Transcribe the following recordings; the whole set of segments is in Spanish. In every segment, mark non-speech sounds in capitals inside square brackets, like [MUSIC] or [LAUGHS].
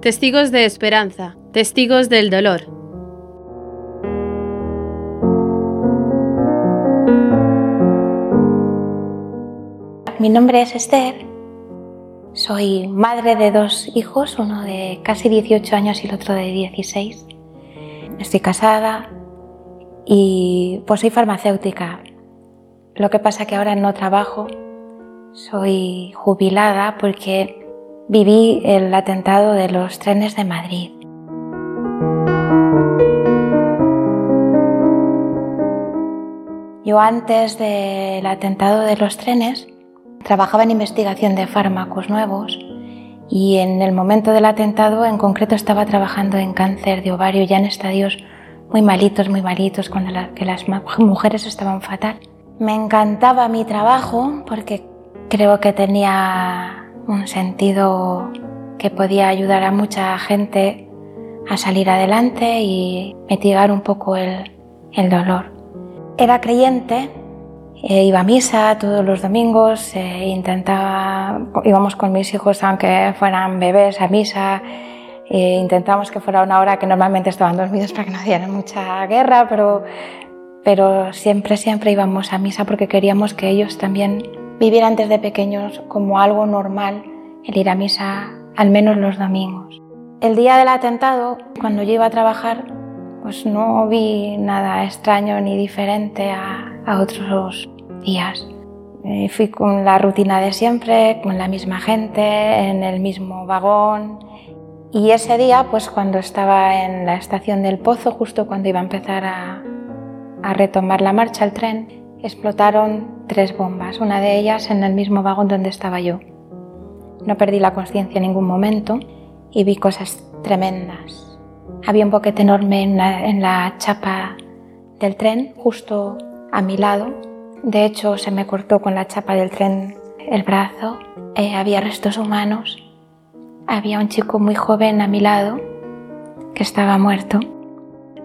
testigos de esperanza, testigos del dolor. Mi nombre es Esther, soy madre de dos hijos, uno de casi 18 años y el otro de 16. Estoy casada y pues soy farmacéutica. Lo que pasa que ahora no trabajo, soy jubilada porque viví el atentado de los trenes de Madrid. Yo antes del atentado de los trenes trabajaba en investigación de fármacos nuevos y en el momento del atentado en concreto estaba trabajando en cáncer de ovario ya en estadios muy malitos, muy malitos, con que las mujeres estaban fatal. Me encantaba mi trabajo porque creo que tenía un sentido que podía ayudar a mucha gente a salir adelante y mitigar un poco el, dolor. Era creyente, eh, iba a misa todos los domingos, eh, intentaba, íbamos con mis hijos aunque fueran bebés a misa, eh, intentábamos que fuera una hora que normalmente estaban dormidos para que no dieran mucha guerra, pero, pero siempre, siempre íbamos a misa porque queríamos que ellos también vivir antes de pequeños como algo normal el ir a misa al menos los domingos. El día del atentado, cuando yo iba a trabajar, pues no vi nada extraño ni diferente a, otros días. Eh, fui con la rutina de siempre, con la misma gente, en el mismo vagón. Y ese día, pues cuando estaba en la estación del Pozo, justo cuando iba a empezar a, a retomar la marcha el tren, explotaron tres bombas, una de ellas en el mismo vagón donde estaba yo. No perdí la conciencia en ningún momento y vi cosas tremendas. Había un boquete enorme en la, chapa del tren, justo a mi lado. De hecho, se me cortó con la chapa del tren el brazo. Eh, había restos humanos. Había un chico muy joven a mi lado que estaba muerto.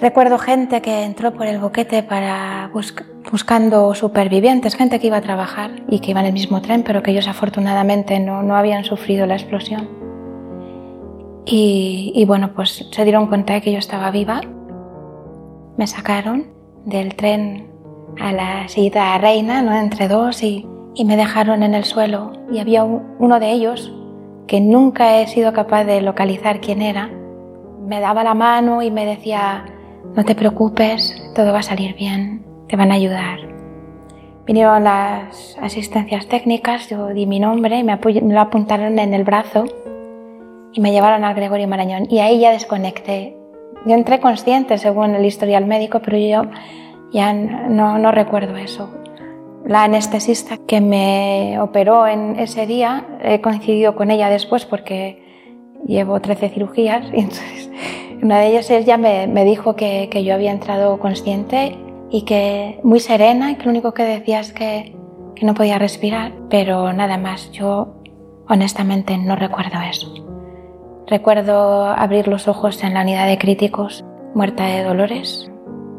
Recuerdo gente que entró por el boquete para buscando supervivientes, gente que iba a trabajar y que iba en el mismo tren, pero que ellos afortunadamente no, no habían sufrido la explosión. Y, y, bueno, pues se dieron cuenta de que yo estaba viva. Me sacaron del tren a la silla reina, ¿no? entre dos, y, y me dejaron en el suelo. Y había uno de ellos que nunca he sido capaz de localizar quién era. Me daba la mano y me decía, no te preocupes, todo va a salir bien, te van a ayudar. Vinieron las asistencias técnicas, yo di mi nombre, y me, lo apuntaron en el brazo y me llevaron al Gregorio Marañón y ahí ya desconecté. Yo entré consciente según el historial médico, pero yo ya no, no recuerdo eso. La anestesista que me operó en ese día he coincidido con ella después porque llevo 13 cirugías y [LAUGHS] entonces una de ellas ella me, me dijo que, yo había entrado consciente y que muy serena y que lo único que decía es que, que no podía respirar, pero nada más. Yo honestamente no recuerdo eso. Recuerdo abrir los ojos en la unidad de críticos, muerta de dolores.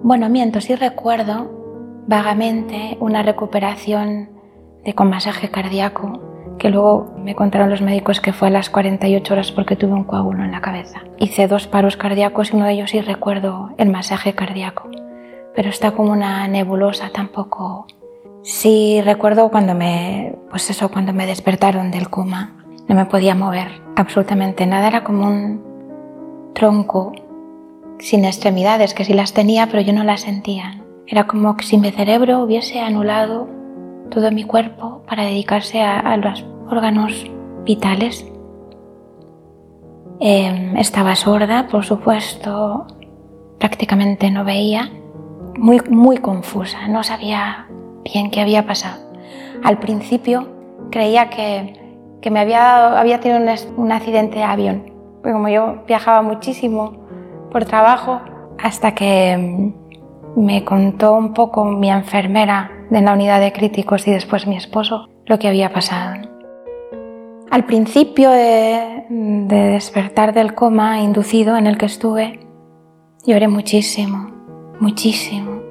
Bueno, miento, sí recuerdo vagamente una recuperación de con masaje cardíaco que luego me contaron los médicos que fue a las 48 horas porque tuve un coágulo en la cabeza. Hice dos paros cardíacos y uno de ellos sí recuerdo el masaje cardíaco, pero está como una nebulosa tampoco. Sí recuerdo cuando me, pues eso, cuando me despertaron del coma, no me podía mover absolutamente nada, era como un tronco sin extremidades, que sí las tenía, pero yo no las sentía. Era como si mi cerebro hubiese anulado todo mi cuerpo para dedicarse a, los órganos vitales. Em, estaba sorda, por supuesto, prácticamente no veía, muy, muy confusa, no sabía bien qué había pasado. Al principio creía que, que me había, había tenido un, accidente de avión, porque como yo viajaba muchísimo por trabajo, hasta que em, me contó un poco mi enfermera de la unidad de críticos y después mi esposo lo que había pasado. Al principio de, despertar del coma inducido en el que estuve, lloré muchísimo, muchísimo,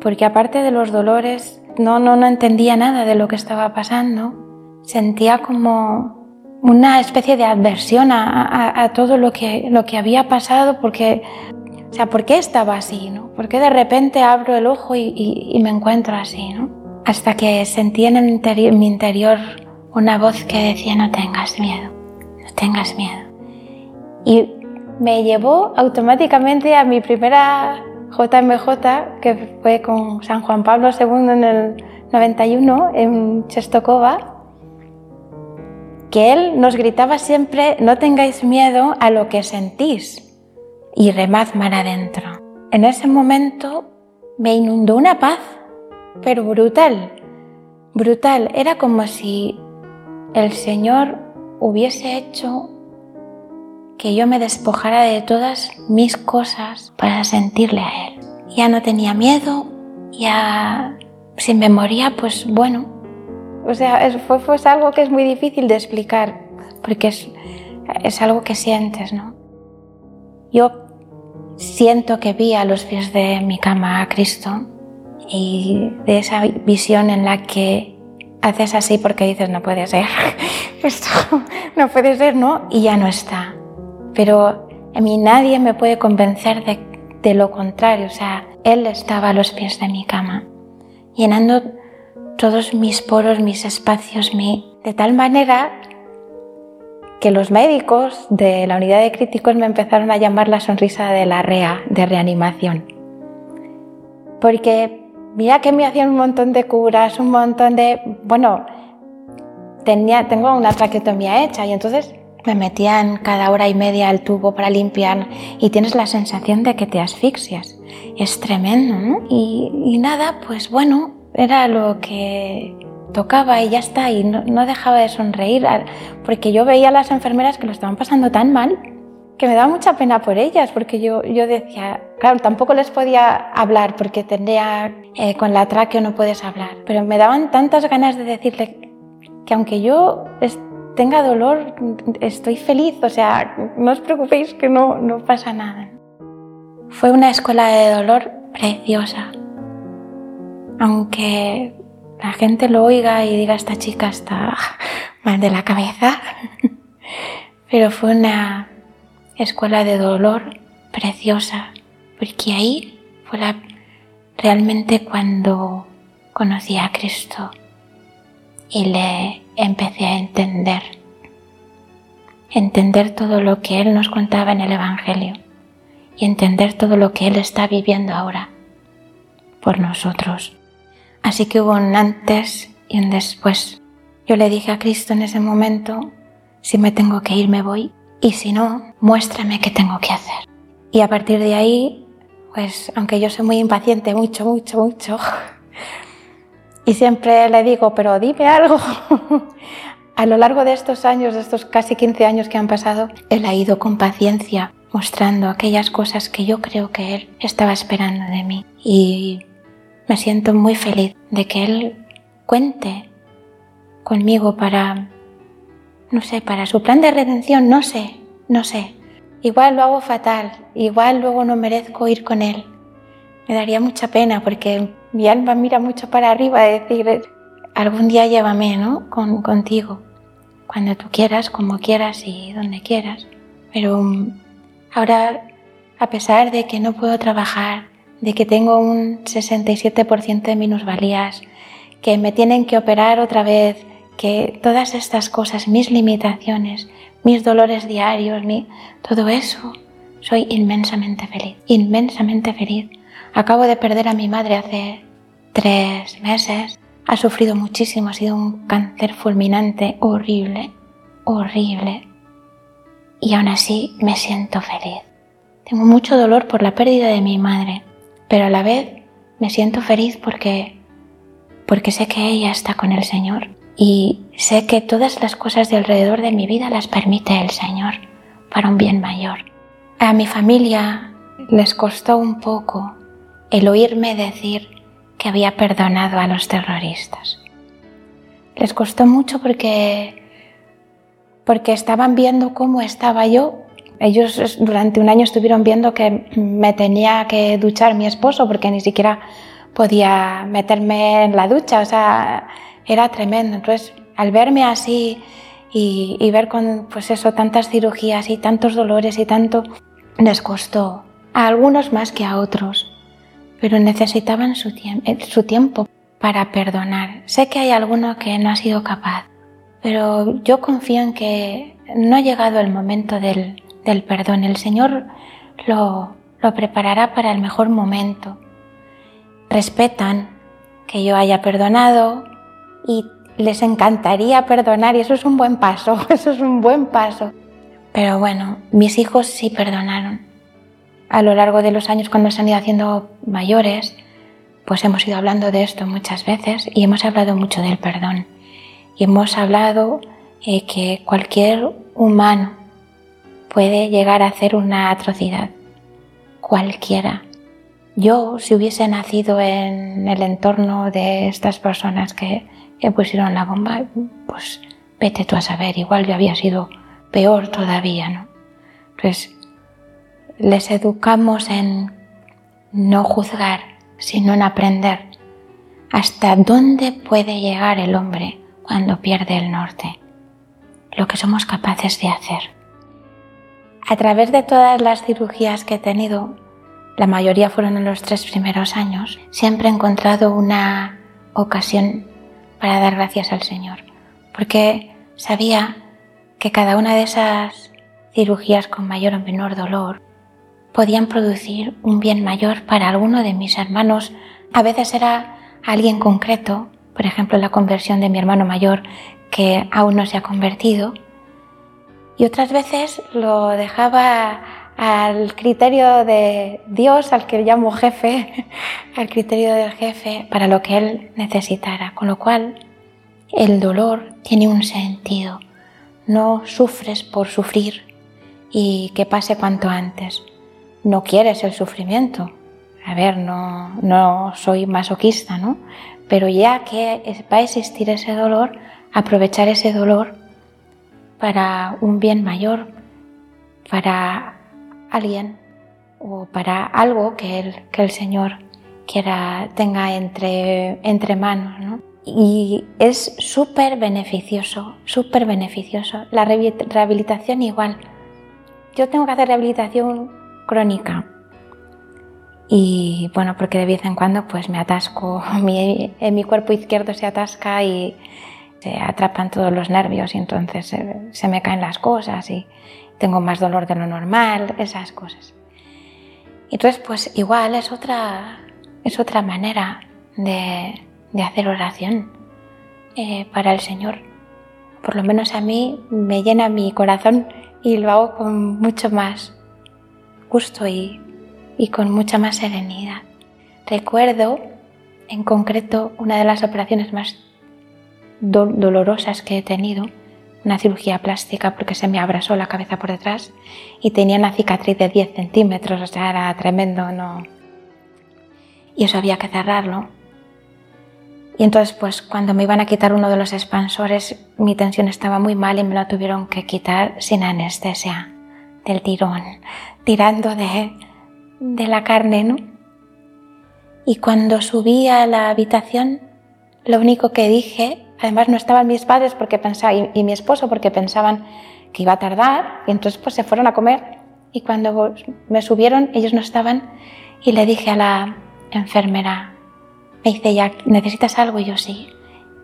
porque aparte de los dolores, no, no, no entendía nada de lo que estaba pasando. Sentía como una especie de adversión a, todo lo que, lo que había pasado porque, sea, ¿por qué estaba así? ¿no? ¿Por qué de repente abro el ojo y, me encuentro así? ¿no? Hasta que sentí en, en mi interior una voz que decía, no tengas miedo, no tengas miedo. Y me llevó automáticamente a mi primera JMJ, que fue con San Juan Pablo II en el 91 en Chestokova que Él nos gritaba siempre, no tengáis miedo a lo que sentís y remad mar adentro. En ese momento me inundó una paz, pero brutal, brutal. Era como si el Señor hubiese hecho que yo me despojara de todas mis cosas para sentirle a Él. Ya no tenía miedo, ya si me moría, pues bueno, o sea, fue, fue algo que es muy difícil de explicar, porque es, es algo que sientes, ¿no? Yo siento que vi a los pies de mi cama a Cristo y de esa visión en la que haces así porque dices, no puede ser, [LAUGHS] esto no puede ser, ¿no? Y ya no está. Pero a mí nadie me puede convencer de, lo contrario, o sea, Él estaba a los pies de mi cama, llenando todos mis poros, mis espacios, mi... de tal manera que los médicos de la unidad de críticos me empezaron a llamar la sonrisa de la REA, de reanimación. Porque mira que me hacían un montón de curas, un montón de... Bueno, tenía, tengo una traqueotomía hecha y entonces me metían cada hora y media al tubo para limpiar y tienes la sensación de que te asfixias. Es tremendo, ¿no? Y nada, pues bueno, era lo que tocaba y ya está, y no, dejaba de sonreír, porque yo veía a las enfermeras que lo estaban pasando tan mal que me daba mucha pena por ellas, porque yo, yo decía, claro, tampoco les podía hablar porque tenía, eh, con la tráqueo no puedes hablar, pero me daban tantas ganas de decirle que aunque yo tenga dolor, estoy feliz, o sea, no os preocupéis que no, no pasa nada. Fue una escuela de dolor preciosa, aunque la gente lo oiga y diga esta chica está [LAUGHS] mal de la cabeza, [LAUGHS] pero fue una escuela de dolor preciosa, porque ahí fue realmente cuando conocí a Cristo y le empecé a entender, entender todo lo que Él nos contaba en el Evangelio y entender todo lo que Él está viviendo ahora por nosotros. Así que hubo un antes y un después. Yo le dije a Cristo en ese momento, si me tengo que ir me voy y si no, muéstrame qué tengo que hacer. Y a partir de ahí, pues aunque yo soy muy impaciente, mucho, mucho, mucho, [LAUGHS] y siempre le digo, pero dime algo. [LAUGHS] a lo largo de estos años, de estos casi 15 años que han pasado, él ha ido con paciencia mostrando aquellas cosas que yo creo que él estaba esperando de mí. Y me siento muy feliz de que Él cuente conmigo para, no sé, para su plan de redención, no sé, no sé. Igual lo hago fatal, igual luego no merezco ir con Él. Me daría mucha pena porque mi alma mira mucho para arriba decir, algún día llévame, ¿no? Con, contigo, cuando tú quieras, como quieras y donde quieras. Pero ahora, a pesar de que no puedo trabajar, de que tengo un 67% de minusvalías, que me tienen que operar otra vez, que todas estas cosas, mis limitaciones, mis dolores diarios, mi, todo eso, soy inmensamente feliz, inmensamente feliz. Acabo de perder a mi madre hace tres meses, ha sufrido muchísimo, ha sido un cáncer fulminante horrible, horrible. Y aún así me siento feliz. Tengo mucho dolor por la pérdida de mi madre, pero a la vez me siento feliz porque, porque sé que ella está con el Señor y sé que todas las cosas de alrededor de mi vida las permite el Señor para un bien mayor. A mi familia les costó un poco el oírme decir que había perdonado a los terroristas. Les costó mucho porque porque estaban viendo cómo estaba yo ellos durante un año estuvieron viendo que me tenía que duchar mi esposo porque ni siquiera podía meterme en la ducha, o sea, era tremendo. Entonces, al verme así y, ver con, pues eso, tantas cirugías y tantos dolores y tanto, les costó. A algunos más que a otros, pero necesitaban su, eh, su tiempo para perdonar. Sé que hay alguno que no ha sido capaz, pero yo confío en que no ha llegado el momento del, del perdón. El Señor lo, lo preparará para el mejor momento. Respetan que yo haya perdonado y les encantaría perdonar y eso es un buen paso, [LAUGHS] eso es un buen paso. Pero bueno, mis hijos sí perdonaron. A lo largo de los años cuando se han ido haciendo mayores, pues hemos ido hablando de esto muchas veces y hemos hablado mucho del perdón. Y hemos hablado eh, que cualquier humano puede llegar a hacer una atrocidad. Cualquiera. Yo, si hubiese nacido en el entorno de estas personas que, que pusieron la bomba, pues vete tú a saber, igual yo había sido peor todavía, ¿no? Pues les educamos en no juzgar, sino en aprender hasta dónde puede llegar el hombre cuando pierde el norte, lo que somos capaces de hacer. A través de todas las cirugías que he tenido, la mayoría fueron en los tres primeros años, siempre he encontrado una ocasión para dar gracias al Señor, porque sabía que cada una de esas cirugías con mayor o menor dolor podían producir un bien mayor para alguno de mis hermanos. A veces era alguien concreto, por ejemplo la conversión de mi hermano mayor que aún no se ha convertido, y otras veces lo dejaba al criterio de Dios, al que llamo jefe, [LAUGHS] al criterio del jefe, para lo que él necesitara. Con lo cual, el dolor tiene un sentido. No sufres por sufrir y que pase cuanto antes. No quieres el sufrimiento. A ver, no, no soy masoquista, ¿no? Pero ya que va a existir ese dolor, aprovechar ese dolor para un bien mayor, para alguien o para algo que el, que el Señor quiera tenga entre, entre manos. ¿no? Y es súper beneficioso, súper beneficioso. La rehabilitación igual. Yo tengo que hacer rehabilitación crónica. Y bueno, porque de vez en cuando pues me atasco, [LAUGHS] mi, en mi cuerpo izquierdo se atasca y se atrapan todos los nervios y entonces se, me caen las cosas y, tengo más dolor de lo normal, esas cosas. Entonces, pues igual es otra, es otra manera de, de hacer oración eh, para el Señor. Por lo menos a mí me llena mi corazón y lo hago con mucho más gusto y, y con mucha más serenidad. Recuerdo en concreto una de las operaciones más dolorosas que he tenido una cirugía plástica porque se me abrasó la cabeza por detrás y tenía una cicatriz de 10 centímetros, o sea, era tremendo, ¿no? Y eso había que cerrarlo. Y entonces, pues cuando me iban a quitar uno de los expansores, mi tensión estaba muy mal y me lo tuvieron que quitar sin anestesia, del tirón, tirando de, de la carne, ¿no? Y cuando subí a la habitación, lo único que dije Además no estaban mis padres porque pensaba, y, mi esposo porque pensaban que iba a tardar y entonces pues se fueron a comer y cuando me subieron ellos no estaban y le dije a la enfermera, me dice ya, ¿necesitas algo? Y yo sí.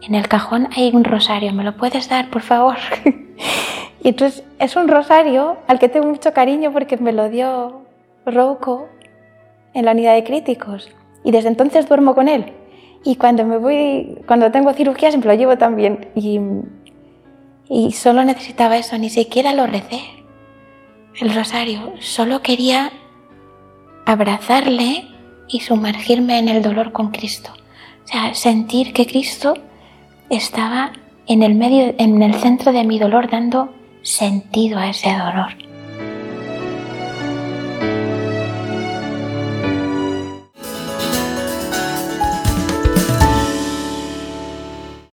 En el cajón hay un rosario, ¿me lo puedes dar, por favor? [LAUGHS] y entonces es un rosario al que tengo mucho cariño porque me lo dio Rocco en la unidad de críticos y desde entonces duermo con él. Y cuando me voy, cuando tengo cirugía siempre lo llevo también. Y, y solo necesitaba eso, ni siquiera lo recé. El rosario, solo quería abrazarle y sumergirme en el dolor con Cristo. O sea, sentir que Cristo estaba en el medio, en el centro de mi dolor, dando sentido a ese dolor.